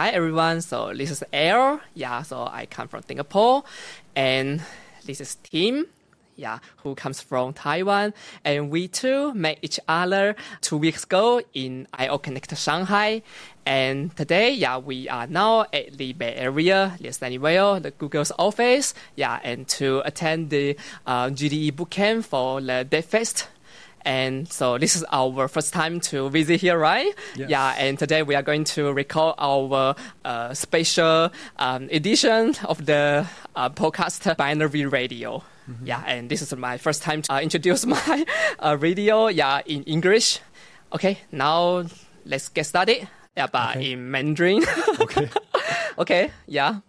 hi everyone. So this is Air. Yeah, so I come from Singapore, and this is Tim. Yeah, who comes from Taiwan, and we two met each other two weeks ago in IO Connect Shanghai, and today, yeah, we are now at the Bay Area, the Sunnyvale, the Google's office, yeah, and to attend the uh, GDE bootcamp for the DevFest. And so this is our first time to visit here, right? Yes. Yeah, and today we are going to record our uh, special um, edition of the uh, podcast Binary Radio. Yeah, and this is my first time to uh, introduce my uh, radio, yeah, in English. Okay, now let's get started. Yeah, but Okay. in Mandarin. OK，OK，呀、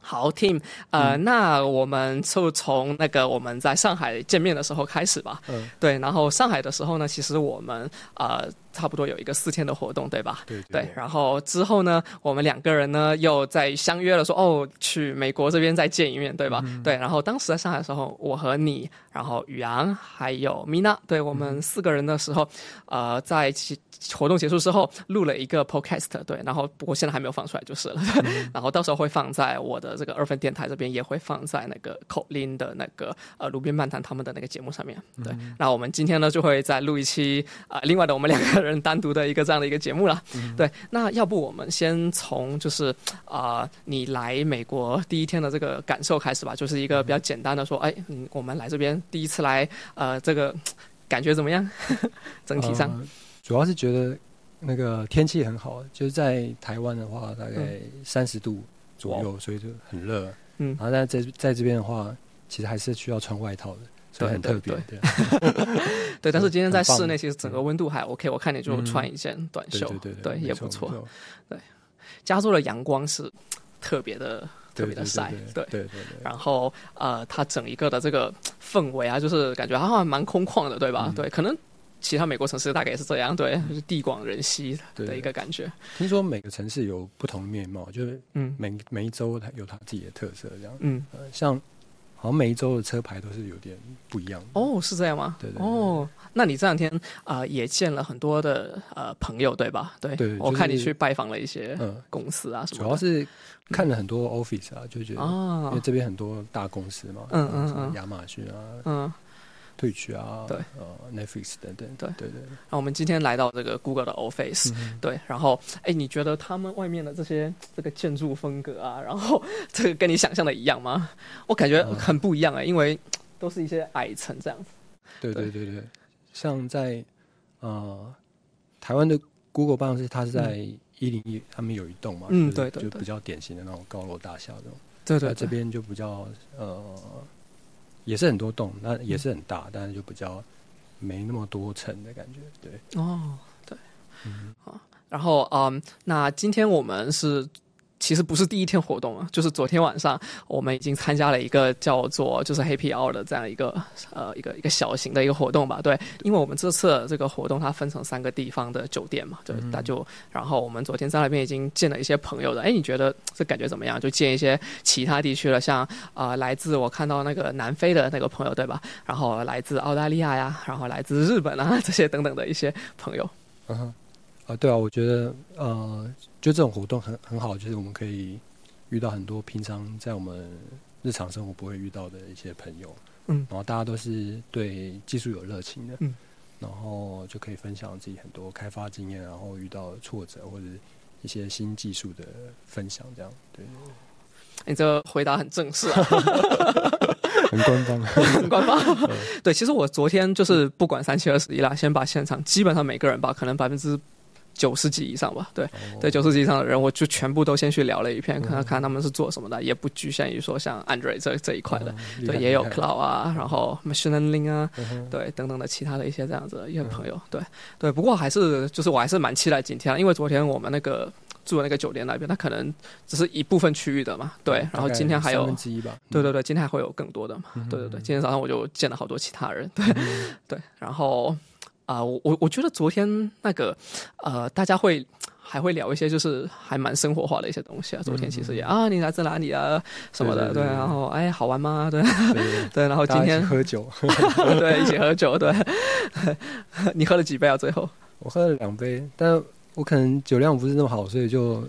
好，Team，呃，那我们就从那个我们在上海见面的时候开始吧。嗯，对，然后上海的时候呢，其实我们呃差不多有一个四天的活动，对吧？对对，然后之后呢，我们两个人呢又在相约了说，哦，去美国这边再见一面，对吧？对，然后当时在上海的时候，我和你，然后宇昂还有米娜，对我们四个人的时候，呃，在其活动结束之后录了一个 podcast，对，然后不过现在还没有放出来就是了，然后到时候会放在我的这个二分电台这边，也会放在那个口令的那个呃路边漫谈他们的那个节目上面，对，那我们今天呢就会再录一期啊、呃另外的我们两个人单独的一个这样的一个节目了，对，那要不我们先从就是啊、呃你来美国第一天的这个感受开始吧，就是一个比较简单的说，哎，嗯，我们来这边第一次来，呃，这个感觉怎么样？整体上，呃主要是觉得那个天气很好，就是在台湾的话，大概三十度左右，所以就很热。嗯。然后在在在这边的话，其实还是需要穿外套的，所以很对特别。对对 对，但是今天在室内，其实整个温度还 OK，我看你就嗯穿一件短袖，对对对也不错对。加州的阳光是特别的特对对别的晒，对对对对。然后呃，它整一个的这个氛围啊，就是感觉好像蛮空旷的，对嗯吧？对，可能其他美国城市大概也是这样，对，就是地广人稀的一个感觉。听说每个城市有不同的面貌，就是嗯每每一州它有它自己的特色，这样。嗯，呃，像好像每一周的车牌都是有点不一样。哦，是这样吗？对对对哦，那你这两天啊、呃也见了很多的呃朋友，对吧？对，对我看你去拜访了一些嗯，公司啊什么的。主要是看了很多 office 啊，就觉得因啊为，这边很多大公司嘛，嗯嗯什么嗯亚马逊啊、嗯。退取啊，对呃，Netflix 等等，对对对，那我们今天来到这个 Google 的 Office，、对，然后哎，你觉得他们外面的这些这个建筑风格啊，然后这个跟你想象的一样吗？我感觉很不一样哎，因为都是一些矮层这样子。对对对对，像在呃台湾的 Google 办公室，它是在一零一，他们有一栋嘛，嗯对对就比较典型的那种高楼大厦这种，对对，这边就比较呃，也是很多栋，那也是很大，但是就比较没那么多层的感觉，对，哦，对，嗯。好，然后嗯，那今天我们是。其实不是第一天活动啊，就是昨天晚上我们已经参加了一个叫做就是 Happy Hour 的这样一个呃一个一个小型的一个活动吧。对，因为我们这次这个活动它分成三个地方的酒店嘛，就，那就然后我们昨天在那边已经见了一些朋友的。哎，你觉得这感觉怎么样？就见一些其他地区了，像啊、呃来自我看到那个南非的那个朋友对吧？然后来自澳大利亚呀，然后来自日本啊 这些等等的一些朋友。嗯哼，啊，对啊，我觉得呃，就这种活动很很好，就是我们可以遇到很多平常在我们日常生活不会遇到的一些朋友，嗯。然后大家都是对技术有热情的，嗯，然后就可以分享自己很多开发经验，然后遇到挫折或者一些新技术的分享，这样对，你这个回答很正式啊，很官方，很官方。对，其实我昨天就是不管三七二十一啦，先把现场基本上每个人吧，可能百分之九十级以上吧，对对，九十级以上的人，我就全部都先去聊了一遍，看看看他们是做什么的，也不局限于说像 Android 这这一块的，对，也有 Cloud 啊，然后 Machine Learning 啊，嗯对，等等的其他的一些这样子的一些朋友，对对。不过还是就是我还是蛮期待今天，因为昨天我们那个住的那个酒店那边，它可能只是一部分区域的嘛，对。然后今天还有对对对，今天还会有更多的嘛？对对对，今天早上我就见了好多其他人，对、对，然后啊、我我我觉得昨天那个呃，大家会还会聊一些就是还蛮生活化的一些东西啊。昨天其实也、啊，你来自哪里啊什么的，对对对对然后哎好玩吗？对对然后今天喝酒，对一起喝酒，对，你喝了几杯啊？最后我喝了两杯，但我可能酒量不是那么好，所以就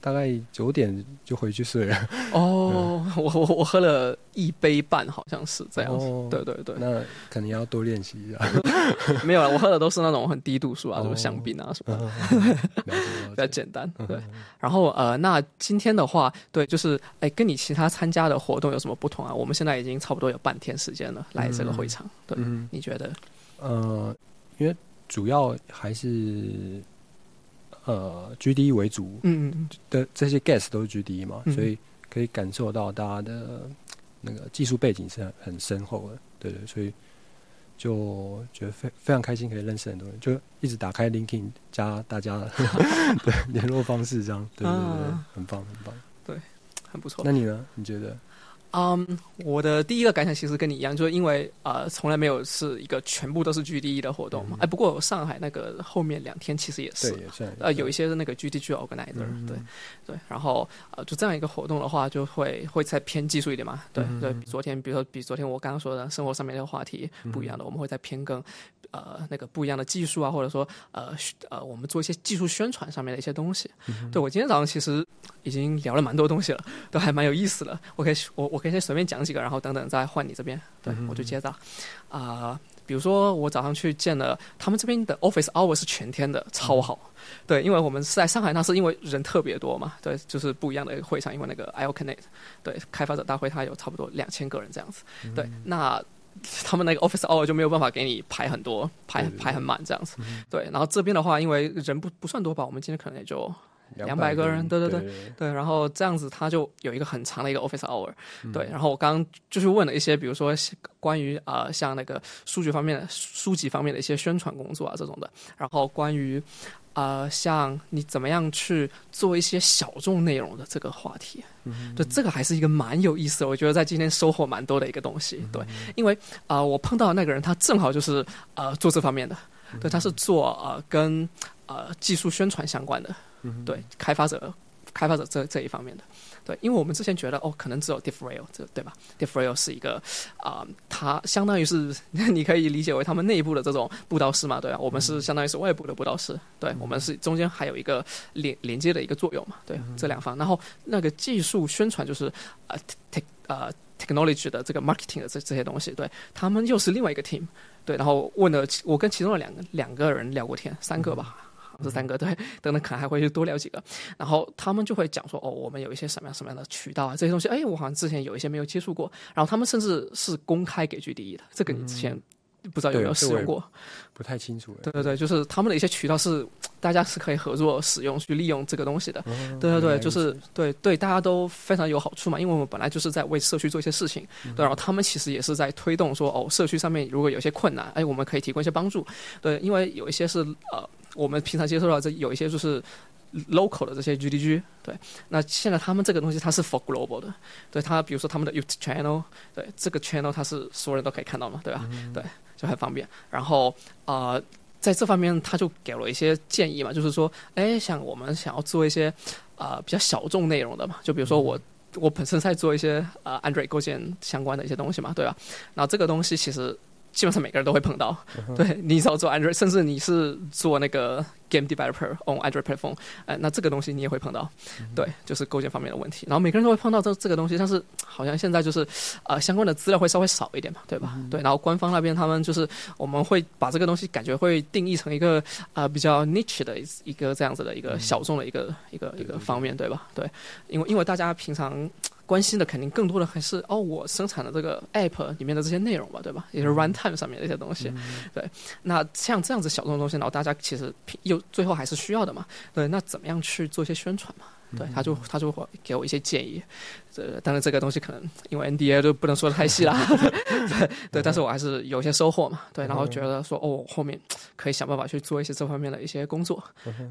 大概九点就回去睡了。哦，我我我喝了一杯半，好像是这样子。哦对对对，那可能要多练习一下。没有了，我喝的都是那种很低度数啊，哦就是香槟啊什么的，比较简单。对，然后呃，那今天的话，对，就是哎，跟你其他参加的活动有什么不同啊？我们现在已经差不多有半天时间了，来这个会场。对，嗯你觉得？呃，因为主要还是呃 GD 为主嗯嗯的这些 guest 都是 GD 嘛，嗯所以可以感受到大家的那个技术背景是很很深厚的，对对，所以就觉得非非常开心，可以认识很多人，就一直打开 LinkedIn 加大家的 对联络方式，这样，对对对很棒很棒。对很不错。那你呢？你觉得？嗯，我的第一个感想其实跟你一样，就是因为呃，从来没有是一个全部都是 GDE 的活动嘛。哎、不过上海那个后面两天其实也是，，呃，有一些是那个 GDG organizer，、嗯。对对，然后呃，就这样一个活动的话，就会会再偏技术一点嘛，对、嗯。对，比昨天比如说比昨天我刚刚说的生活上面的话题不一样的，嗯我们会再偏更呃那个不一样的技术啊，或者说呃呃我们做一些技术宣传上面的一些东西。嗯。对我今天早上其实已经聊了蛮多东西了，都还蛮有意思的。我可以我我可以先随便讲几个，然后等等再换你这边，对、嗯我就接着啊、比如说我早上去见了他们这边的 office hour 是全天的，超好。对，因为我们是在上海，那是因为人特别多嘛，对，就是不一样的一个会场，因为那个 i o Connect，对，开发者大会它有差不多两千个人这样子，对，那他们那个 office hour 就没有办法给你排很多，排排很满这样子，对，然后这边的话，因为人不不算多吧，我们今天可能也就200个人对对对对对，然后这样子他就有一个很长的一个 office hour，、对，嗯然后我刚刚就是问了一些，比如说关于啊、呃像那个数据方面的书籍方面的一些宣传工作啊这种的，然后关于啊、呃像你怎么样去做一些小众内容的这个话题，嗯。对，这个还是一个蛮有意思的，我觉得在今天收获蛮多的一个东西，嗯。对，因为啊、呃我碰到的那个人他正好就是呃做这方面的，对，他是做呃跟呃技术宣传相关的。对开发者开发者这这一方面的，对，因为我们之前觉得哦，可能只有 DiffRail 这对吧？DiffRail 是一个啊、它相当于是 你可以理解为他们内部的这种布道师嘛，对啊，我们是相当于是外部的布道师，对、我们是中间还有一个连连接的一个作用嘛，对、这两方，然后那个技术宣传就是呃 tech 呃 technology 的这个 marketing 的这这些东西，对他们又是另外一个 team，对，然后问了我跟其中的两个两个人聊过天，三个吧。好像是三个，对，等等可能还会去多聊几个，然后他们就会讲说，哦，我们有一些什么样什么样的渠道啊，这些东西，哎，我好像之前有一些没有接触过，然后他们甚至是公开给 GDE 的，这个你之前不知道有没有使用过？不太清楚。对对对，就是他们的一些渠道是大家是可以合作使用去利用这个东西的。哦对对对，就是对对，大家都非常有好处嘛，因为我们本来就是在为社区做一些事情，对，然后他们其实也是在推动说，哦，社区上面如果有一些困难，哎，我们可以提供一些帮助，对，因为有一些是呃，我们平常接触到这有一些就是 local 的这些 GDG，对，那现在他们这个东西它是 for global 的，对，它比如说他们的 YouTube channel，对，这个 channel 它是所有人都可以看到嘛，对吧？对，就很方便，然后呃。在这方面，他就给了一些建议嘛，就是说，哎，像我们想要做一些啊、呃比较小众内容的嘛，就比如说我、我本身在做一些呃 Android 构建相关的一些东西嘛，对吧？然后这个东西其实基本上每个人都会碰到，对你只要做 Android，甚至你是做那个 Game Developer on Android platform，呃，那这个东西你也会碰到，对，就是构建方面的问题。然后每个人都会碰到这这个东西，但是好像现在就是呃相关的资料会稍微少一点嘛，对吧？对，然后官方那边他们就是我们会把这个东西感觉会定义成一个呃比较 niche 的一一个这样子的一个小众的一个、一个一个方面，对吧？对，因为因为大家平常。关心的肯定更多的还是哦，我生产的这个 app 里面的这些内容吧，对吧？也是 runtime 上面的一些东西，对。那像这样子小众的东西，然后大家其实又最后还是需要的嘛，对。那怎么样去做一些宣传嘛？对，他就他就会给我一些建议，这当然这个东西可能因为 NDA 就不能说的太细啦，对对，但是我还是有一些收获嘛，对，然后觉得说哦，后面可以想办法去做一些这方面的一些工作，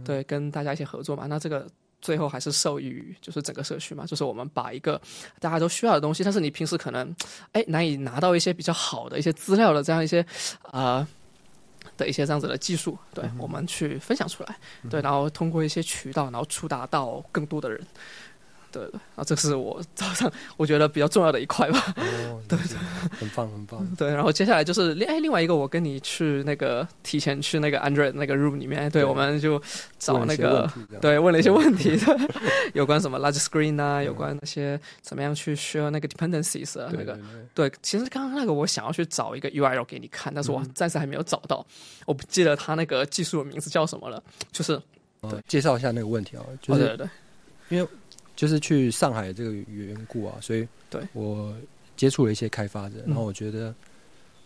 对，跟大家一起合作嘛，那这个。最后还是受益于就是整个社区嘛，就是我们把一个大家都需要的东西，但是你平时可能哎难以拿到一些比较好的一些资料的这样一些呃的一些这样子的技术，对、我们去分享出来，对，然后通过一些渠道，然后触达到更多的人。对对，然后这是我早上我觉得比较重要的一块吧。哦，对对，很棒很棒。对，然后接下来就是另哎另外一个，我跟你去那个提前去那个 Android 那个 room 里面，对，我们就找那个对问了一些问题，有关什么 large screen 啊，有关那些怎么样去 share 那个 dependencies 啊，那个对，其实刚刚那个我想要去找一个 URL 给你看，但是我暂时还没有找到，我不记得他那个技术的名字叫什么了，就是对，介绍一下那个问题啊，对对对，因为。就是去上海这个缘故啊，所以对我接触了一些开发者，然后我觉得，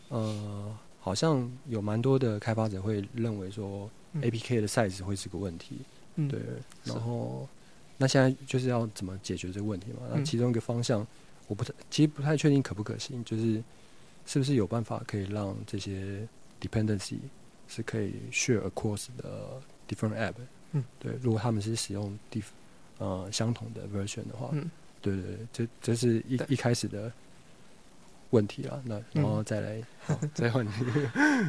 呃，好像有蛮多的开发者会认为说，A P K 的 size 会是个问题，嗯对。然后，那现在就是要怎么解决这个问题嘛？那其中一个方向，我不太，其实不太确定可不可行，就是是不是有办法可以让这些 dependency 是可以 share across 的 different app，嗯，对。如果他们是使用 diff 呃，相同的 version 的话，嗯，对对对，这这是一一开始的问题啊。那然后再来 再问你，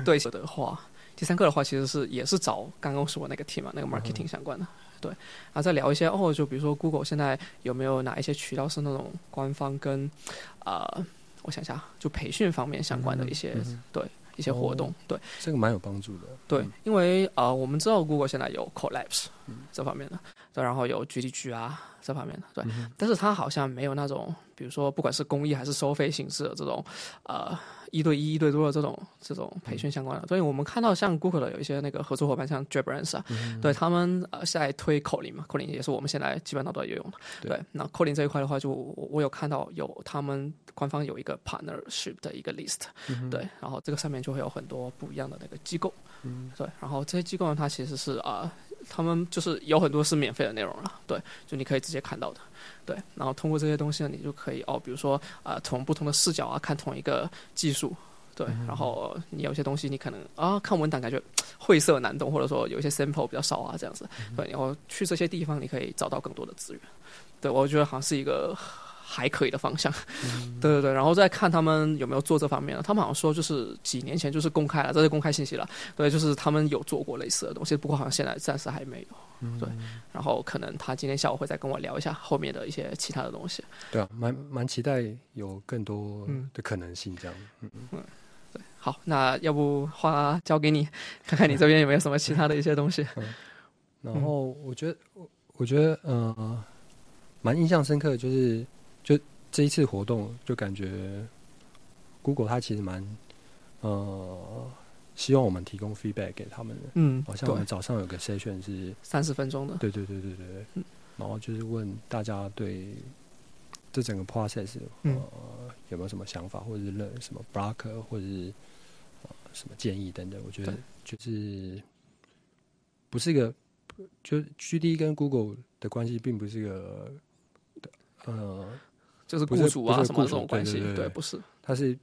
对的话，第三个的话其实是也是找刚刚说那个 team 嘛，那个 marketing 相关的，对，然后再聊一些哦，就比如说 Google 现在有没有哪一些渠道是那种官方跟呃，我想想，就培训方面相关的一些对。一些活动，对这个蛮有帮助的。对，因为呃，我们知道 Google 现在有 Collabs 这方面的，对，然后有 GDG 啊这方面的，对，但是它好像没有那种，比如说不管是公益还是收费形式的这种，呃。一对一、一对多的这种这种培训相关的，所以我们看到像 Google 的有一些那个合作伙伴，像 JetBrains 啊，对他们呃在推口令嘛，口令也是我们现在基本上都在用的。对，那口令这一块的话，就我有看到有他们官方有一个 partnership 的一个 list，对，然后这个上面就会有很多不一样的那个机构，对，然后这些机构呢，它其实是啊，他们就是有很多是免费的内容了，对，就你可以直接看到的。对，然后通过这些东西呢，你就可以哦，比如说啊，从不同的视角啊看同一个技术，对，然后你有些东西你可能啊看文档感觉晦涩难懂，或者说有一些 sample 比较少啊这样子，对，然后去这些地方你可以找到更多的资源，对我觉得好像是一个。还可以的方向，对对对，然后再看他们有没有做这方面的。他们好像说就是几年前就是公开了，这是公开信息了。对，就是他们有做过类似的东西，不过好像现在暂时还没有。对，然后可能他今天下午会再跟我聊一下后面的一些其他的东西。对啊，蛮蛮期待有更多的可能性这样。嗯嗯，对，好，那要不话交给你，看看你这边有没有什么其他的一些东西。嗯 然后我觉得，我觉得呃，蛮印象深刻的就是。就这一次活动，就感觉 Google 它其实蛮呃希望我们提供 feedback 给他们的。嗯，好像我们早上有个 session 是三十分钟的。对对对对对。嗯。然后就是问大家对这整个 process 呃有没有什么想法，或者是认什么 block，或者是呃什么建议等等。我觉得就是不是一个，就 GD 跟 Google 的关系并不是一个呃。就是雇主啊什么这种关系，对，不是，他是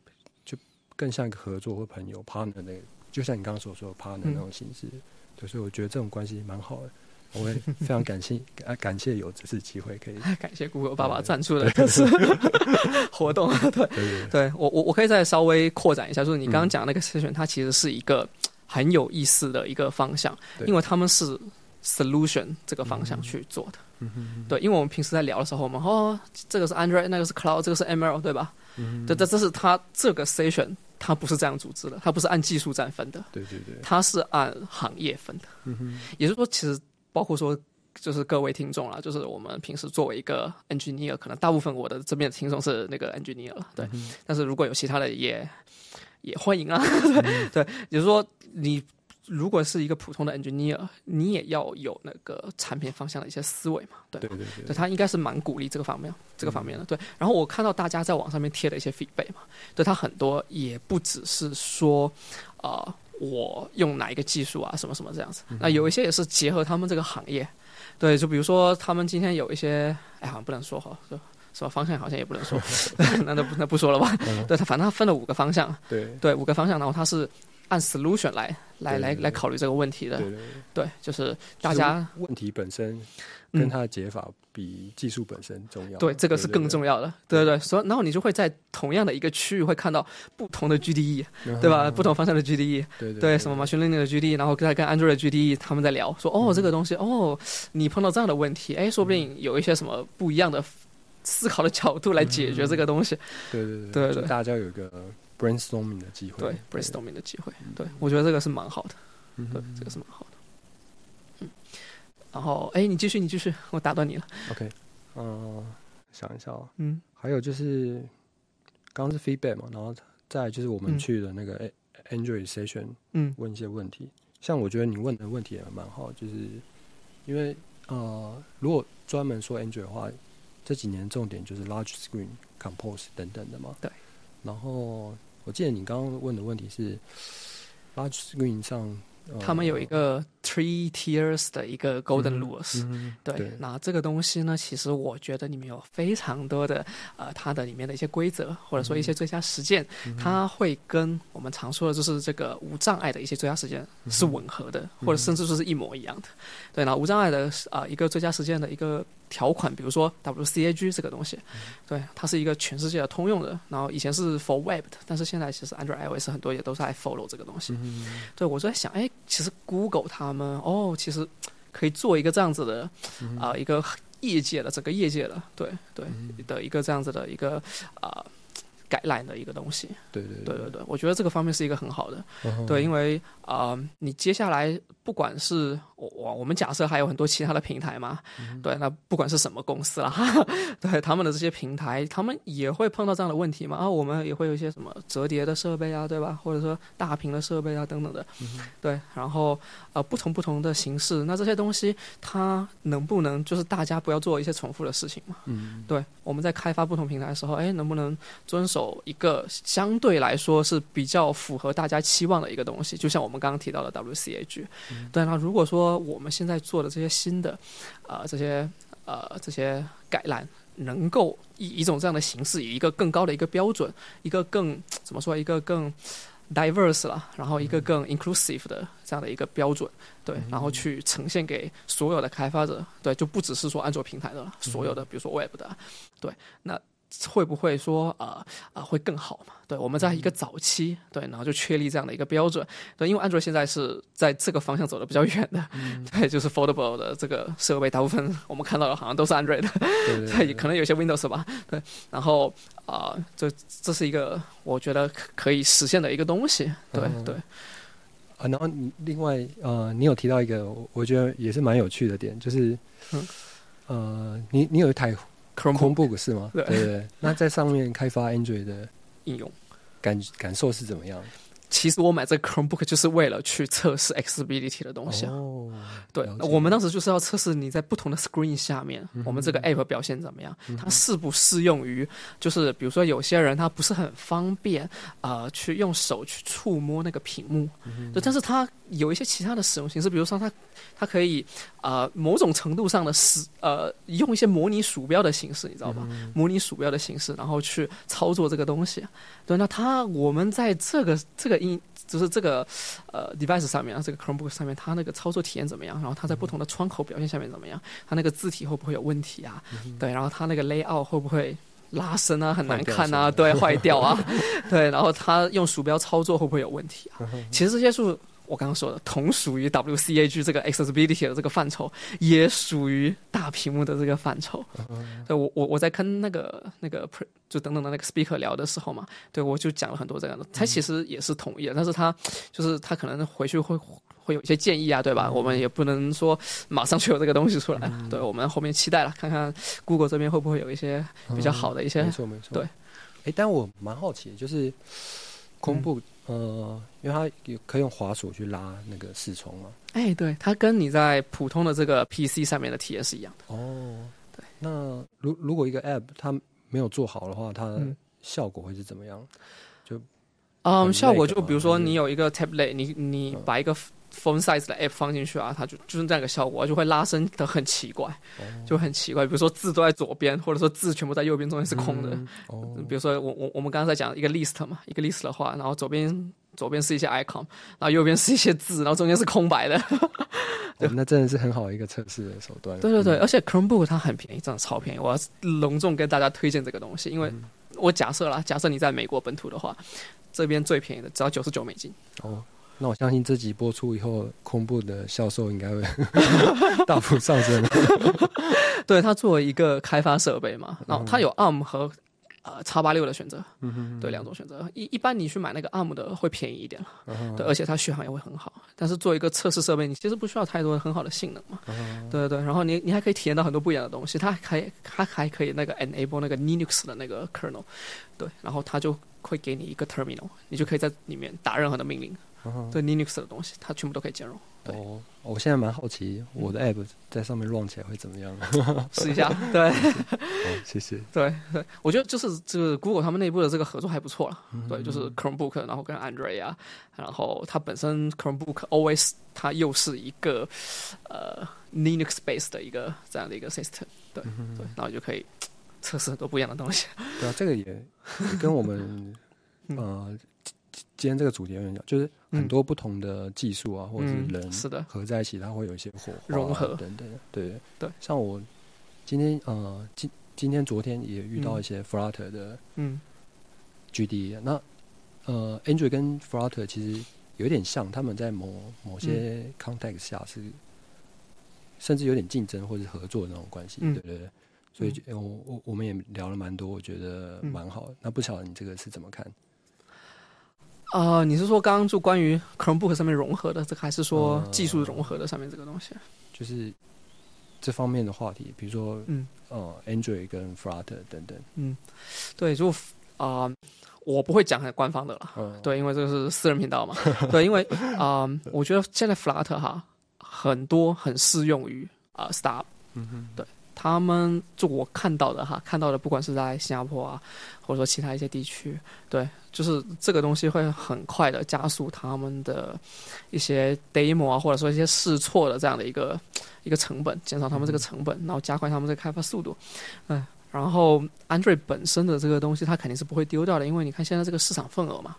就更像一个合作或朋友 partner 那个，就像你刚刚所说的 partner 那种形式，对，所以我觉得这种关系蛮好的，我会非常感谢 啊，感谢有这次机会可以 感谢 Google 爸爸赞助的这次 活动，对，对我我我可以再稍微扩展一下，就是你刚刚讲那个 session，它其实是一个很有意思的一个方向，因为他们是 solution 这个方向去做的。嗯对，因为我们平时在聊的时候，我们哦，这个是 Android，那个是 Cloud，这个是 ML，对吧？嗯，这这这是它这个 session，它不是这样组织的，它不是按技术站分的，对对对，它是按行业分的。嗯哼，也就是说，其实包括说，就是各位听众啦，就是我们平时作为一个 engineer，可能大部分我的这边的听众是那个 engineer 了，对。但是如果有其他的，也也欢迎啊。对对，也就是说你。如果是一个普通的 engineer，你也要有那个产品方向的一些思维嘛？对对对对，他应该是蛮鼓励这个方面，这个方面的。对，然后我看到大家在网上面贴的一些 feedback 嘛，对他很多也不只是说，啊，我用哪一个技术啊，什么什么这样子。那有一些也是结合他们这个行业，对，就比如说他们今天有一些，哎，好像不能说哈，是吧？方向好像也不能说，那那不那不说了吧？对他，反正他分了五个方向，对对，五个方向，然后他是。按 solution 来来来来考虑这个问题的。对对对，就是大家问题本身跟它的解法比技术本身重要。对，这个是更重要的。对。对对，所以然后你就会在同样的一个区域会看到不同的 GDE，对吧？不同方向的 GDE，对对，什么 machine learning 的 GDE，然后再跟 Android 的 GDE 他们在聊，说哦这个东西哦，你碰到这样的问题，哎，说不定有一些什么不一样的。思考的角度来解决这个东西，对对对对。对，大家有一个 brainstorming 的机会，对 brainstorming 的机会，对我觉得这个是蛮好的，对，这个是蛮好的。嗯，然后哎，你继续，你继续，我打断你了。OK，嗯，想一下哦，嗯，还有就是刚刚是 feedback 嘛，然后再就是我们去的那个 Android session，嗯，问一些问题，像我觉得你问的问题也蛮好，就是因为呃，如果专门说 Android 的话。这几年重点就是 large screen compose 等等的嘛。对。然后我记得你刚刚问的问题是 large screen 上。他们有一个 three tiers 的一个 golden rules，对，那这个东西呢，其实我觉得里面有非常多的呃，它的里面的一些规则，或者说一些最佳实践，它会跟我们常说的就是这个无障碍的一些最佳实践是吻合的，或者甚至说是一模一样的。对，那无障碍的啊一个最佳实践的一个条款，比如说 WCAG 这个东西，对，它是一个全世界的通用的，然后以前是 for web 的，但是现在其实 Android iOS 很多也都是在 follow 这个东西。对，我就在想，哎。其实 Google 他们哦，其实可以做一个这样子的啊，一个业界的整个业界的，对对的一个这样子的一个啊。改烂的一个东西，对对对。对对，我觉得这个方面是一个很好的，对，因为啊，你接下来不管是我我我们假设还有很多其他的平台嘛，对，那不管是什么公司啦，对他们的这些平台，他们也会碰到这样的问题嘛，啊，我们也会有一些什么折叠的设备啊，对吧？或者说大屏的设备啊等等的，对，然后呃不同不同的形式，那这些东西它能不能就是大家不要做一些重复的事情嘛？嗯，对，我们在开发不同平台的时候，哎，能不能遵守？一个相对来说是比较符合大家期望的一个东西，就像我们刚刚提到的 WCAG。对，那如果说我们现在做的这些新的，呃，这些呃这些改栏，能够以一种这样的形式，以一个更高的一个标准，一个更怎么说，一个更 diverse 了，然后一个更 inclusive 的这样的一个标准，对，然后去呈现给所有的开发者，对，就不只是说安卓平台的了，所有的，比如说 Web 的，对，那。会不会说呃啊会更好嘛？对，我们在一个早期，对，然后就确立这样的一个标准。对，因为安卓现在是在这个方向走的比较远的，对，就是 foldable 的这个设备，大部分我们看到的 好像都是 Android 的，对，可能有些 Windows 吧，对。然后啊，这这是一个我觉得可以实现的一个东西，对对。啊，然后另外呃，你有提到一个我觉得也是蛮有趣的点，就是嗯呃，你你有一台。Chromebook 是吗？对对，那在上面开发 Android 的应用，感感受是怎么样？其实我买这个 Chromebook 就是为了去测试 Accessibility 的东西哦。对，我们当时就是要测试你在不同的 Screen 下面，我们这个 App 表现怎么样？它适不适用于，就是比如说有些人他不是很方便啊，去用手去触摸那个屏幕，对，但是它有一些其他的使用形式，比如说它它可以啊某种程度上的使呃用一些模拟鼠标的形式，你知道吧？模拟鼠标的形式，然后去操作这个东西。对，那它我们在这个这个。因就是这个呃 device 上面啊，这个 Chromebook 上面，它那个操作体验怎么样？然后它在不同的窗口表现下面怎么样？它那个字体会不会有问题啊？对，然后它那个 layout 会不会拉伸啊？很难看啊？对，坏掉啊？对，然后它用鼠标操作会不会有问题啊？其实这些是。我刚刚说的，同属于 WCAG 这个 accessibility 的这个范畴，也属于大屏幕的这个范畴。对，我我我在跟那个那个就等等的那个 speaker 聊的时候嘛，对我就讲了很多这样的，他其实也是同意的，但是他就是他可能回去会会有一些建议啊，对吧？我们也不能说马上就有这个东西出来，对我们后面期待了，看看 Google 这边会不会有一些比较好的一些，没错没错。对，哎，但我蛮好奇，就是空部。呃，因为它有可以用滑鼠去拉那个视窗嘛。哎，对，它跟你在普通的这个 PC 上面的体验是一样的。哦，对。那如如果一个 App 它没有做好的话，它效果会是怎么样？就嗯，效果就比如说你有一个 tablet，你你嗯把一个 phone size 的 app 放进去啊，它就就是这样一个效果，就会拉伸的很奇怪，哦就很奇怪。比如说字都在左边，或者说字全部在右边，中间是空的。嗯哦，比如说我我我们刚刚在讲一个 list 嘛，一个 list 的话，然后左边左边是一些 icon，然后右边是一些字，然后中间是空白的。哦那真的是很好的一个测试的手段。对对对，嗯而且 Chromebook 它很便宜，真的超便宜。我要隆重跟大家推荐这个东西，因为我假设啦，假设你在美国本土的话，这边最便宜的只要九十九美金。哦，那我相信这集播出以后，空部的销售应该会 大幅上升。对，它作为一个开发设备嘛，然后它有 ARM 和呃叉八六的选择，嗯哼对，两种选择。一一般你去买那个 ARM 的会便宜一点了，嗯对，而且它续航也会很好。但是做一个测试设备，你其实不需要太多很好的性能嘛，嗯对对对。然后你你还可以体验到很多不一样的东西，它还它还可以那个 enable 那个 Linux 的那个 kernel，对，然后它就会给你一个 terminal，你就可以在里面打任何的命令，对 Linux 的东西，它全部都可以兼容。对哦，我现在蛮好奇，我的 app 在上面 run 起来会怎么样？试一下，对。哦，谢谢。对对，我觉得就是这个 Google 他们内部的这个合作还不错了。嗯对，就是 Chromebook，然后跟 Android 啊，然后它本身 Chromebook OS 它又是一个呃 Linux base 的一个这样的一个 system。对嗯对，然后就可以测试很多不一样的东西。对啊，这个也也跟我们 嗯呃今今天这个主题有点像，就是很多不同的技术啊，或者是嗯人是的。合在一起，它会有一些火花融合。等等。对。对，像我今天呃今今天昨天也遇到一些 Flutter 的嗯。GD，、那呃 Android 跟 Flutter 其实有点像，他们在某某些嗯。context 下是甚至有点竞争或者是合作的那种关系。嗯。对对对。所以就，我我我们也聊了蛮多，我觉得嗯。蛮好的。那不晓得你这个是怎么看？啊、你是说刚刚就关于 Chromebook 上面融合的这个，还是说呃技术融合的上面这个东西？就是这方面的话题，比如说嗯呃 Android 跟 Flutter 等等。嗯，对，就啊、我不会讲很官方的了。嗯，对，因为这个是私人频道嘛。对，因为啊、我觉得现在 Flutter 哈很多很适用于啊、Startup。嗯哼，对他们就我看到的哈，看到的不管是在新加坡啊，或者说其他一些地区，对，就是这个东西会很快的加速他们的一些 demo 啊，或者说一些试错的这样的一个一个成本，减少他们这个成本，然后加快他们这个开发速度，嗯。然后，Android 本身的这个东西，它肯定是不会丢掉的，因为你看现在这个市场份额嘛，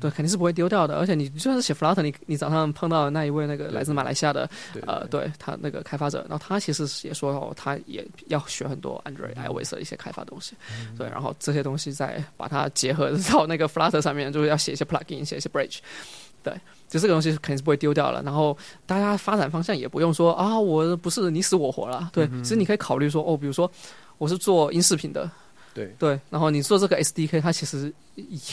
对，肯定是不会丢掉的。而且你就算是写 Flutter，你你早上碰到的那一位那个来自马来西亚的呃，对。他那个开发者，然后他其实也说哦，他也要学很多 Android、iOS 的一些开发东西，对，然后这些东西再把它结合到那个 Flutter 上面，就是要写一些 plugin，写一些 bridge，对，就这个东西肯定是不会丢掉了。然后大家发展方向也不用说啊，我不是你死我活了，对，其实你可以考虑说哦，比如说我是做音视频的，对。对，然后你做这个 SDK，它其实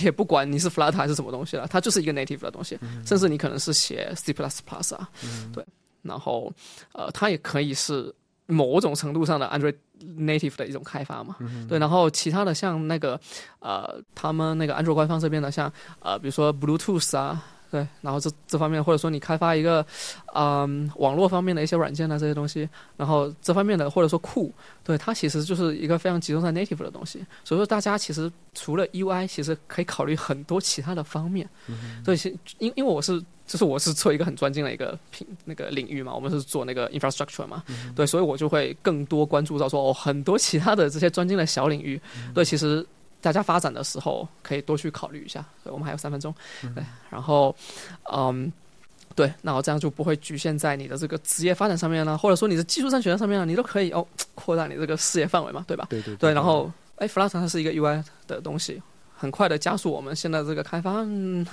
也不管你是 Flutter 还是什么东西了，它就是一个 native 的东西，甚至你可能是写 C++ 啊，对，然后呃，它也可以是某种程度上的 Android native 的一种开发嘛，对，然后其他的像那个呃，他们那个安卓官方这边的，像呃，比如说 Bluetooth 啊。对，然后这这方面，或者说你开发一个，嗯，网络方面的一些软件啊，这些东西，然后这方面的或者说酷，对它其实就是一个非常集中在 native 的东西。所以说，大家其实除了 UI，其实可以考虑很多其他的方面。对，其因因为我是就是我是做一个很专精的一个品那个领域嘛，我们是做那个 infrastructure 嘛，对，所以我就会更多关注到说哦，很多其他的这些专精的小领域，对，其实大家发展的时候可以多去考虑一下。对，我们还有三分钟，对，然后嗯。对，然后这样就不会局限在你的这个职业发展上面了，或者说你的技术上学上面了，你都可以哦扩大你这个视野范围嘛，对吧？对对对，然后哎，Flutter 它是一个 UI 的东西，很快的加速我们现在这个开发，嗯，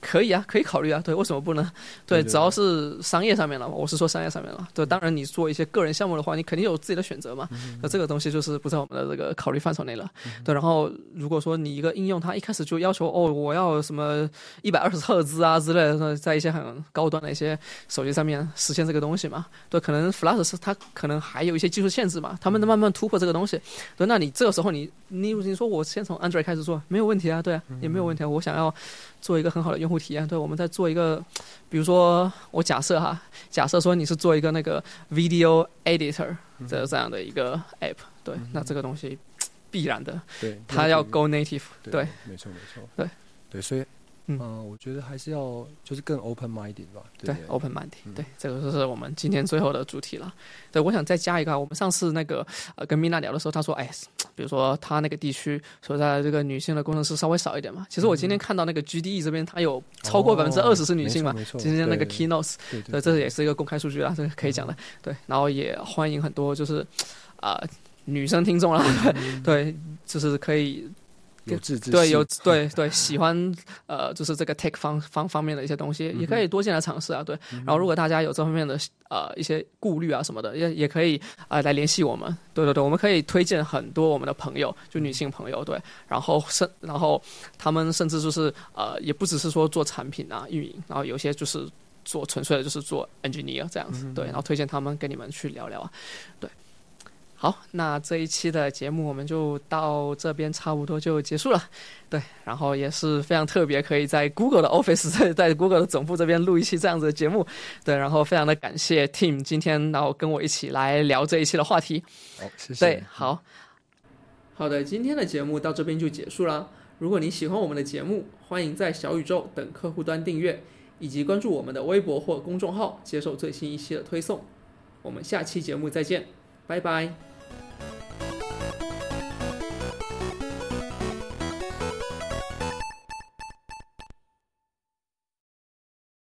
可以啊，可以考虑啊，对，为什么不呢？对，只要是商业上面了，我是说商业上面了，对，当然你做一些个人项目的话，你肯定有自己的选择嘛，那这个东西就是不在我们的这个考虑范畴内了，对，然后如果说你一个应用它一开始就要求哦，我要什么一百二十赫兹啊之类的，在一些很高端的一些手机上面实现这个东西嘛，对，可能 Flutter 是它可能还有一些技术限制嘛，他们能慢慢突破这个东西，对，那你这个时候你你你说我先从 Android 开始做没有问题啊，对啊，也没有问题啊。我想要做一个很好的用户体验，对，我们在做一个，比如说我假设哈，假设说你是做一个那个 video editor 的这样的一个 app，对，那这个东西必然的，对，它要 go native，对，没错没错，对。对，所以嗯呃，我觉得还是要就是更 open minded 吧，对对，open mind，、嗯对，这个就是我们今天最后的主题了。对，我想再加一个啊，我们上次那个呃跟米娜聊的时候，她说，哎，比如说她那个地区所在的这个女性的工程师稍微少一点嘛。其实我今天看到那个 GDE 这边，它有超过百分之二十是女性嘛。哦没错，今天那个 keynotes，对对对，这也是一个公开数据啦，这个可以讲的。对，然后也欢迎很多就是啊、呃女生听众啦，对，就是可以有志之对，有对对喜欢呃，就是这个 tech 方方方面的一些东西，也可以多进来尝试啊。对，然后如果大家有这方面的呃一些顾虑啊什么的，也也可以呃来联系我们。对对对，我们可以推荐很多我们的朋友，就女性朋友，对，然后甚然后他们甚至就是呃，也不只是说做产品啊运营，然后有些就是。做纯粹的就是做 engineer 这样子，对，然后推荐他们跟你们去聊聊啊，对。好，那这一期的节目我们就到这边差不多就结束了。对，然后也是非常特别，可以在 Google 的 Office 在在 Google 的总部这边录一期这样子的节目。对，然后非常的感谢 Tim 今天然后跟我一起来聊这一期的话题。好，谢谢。对，好。好的，今天的节目到这边就结束了。如果你喜欢我们的节目，欢迎在小宇宙等客户端订阅，以及关注我们的微博或公众号，接受最新一期的推送。我们下期节目再见，拜拜。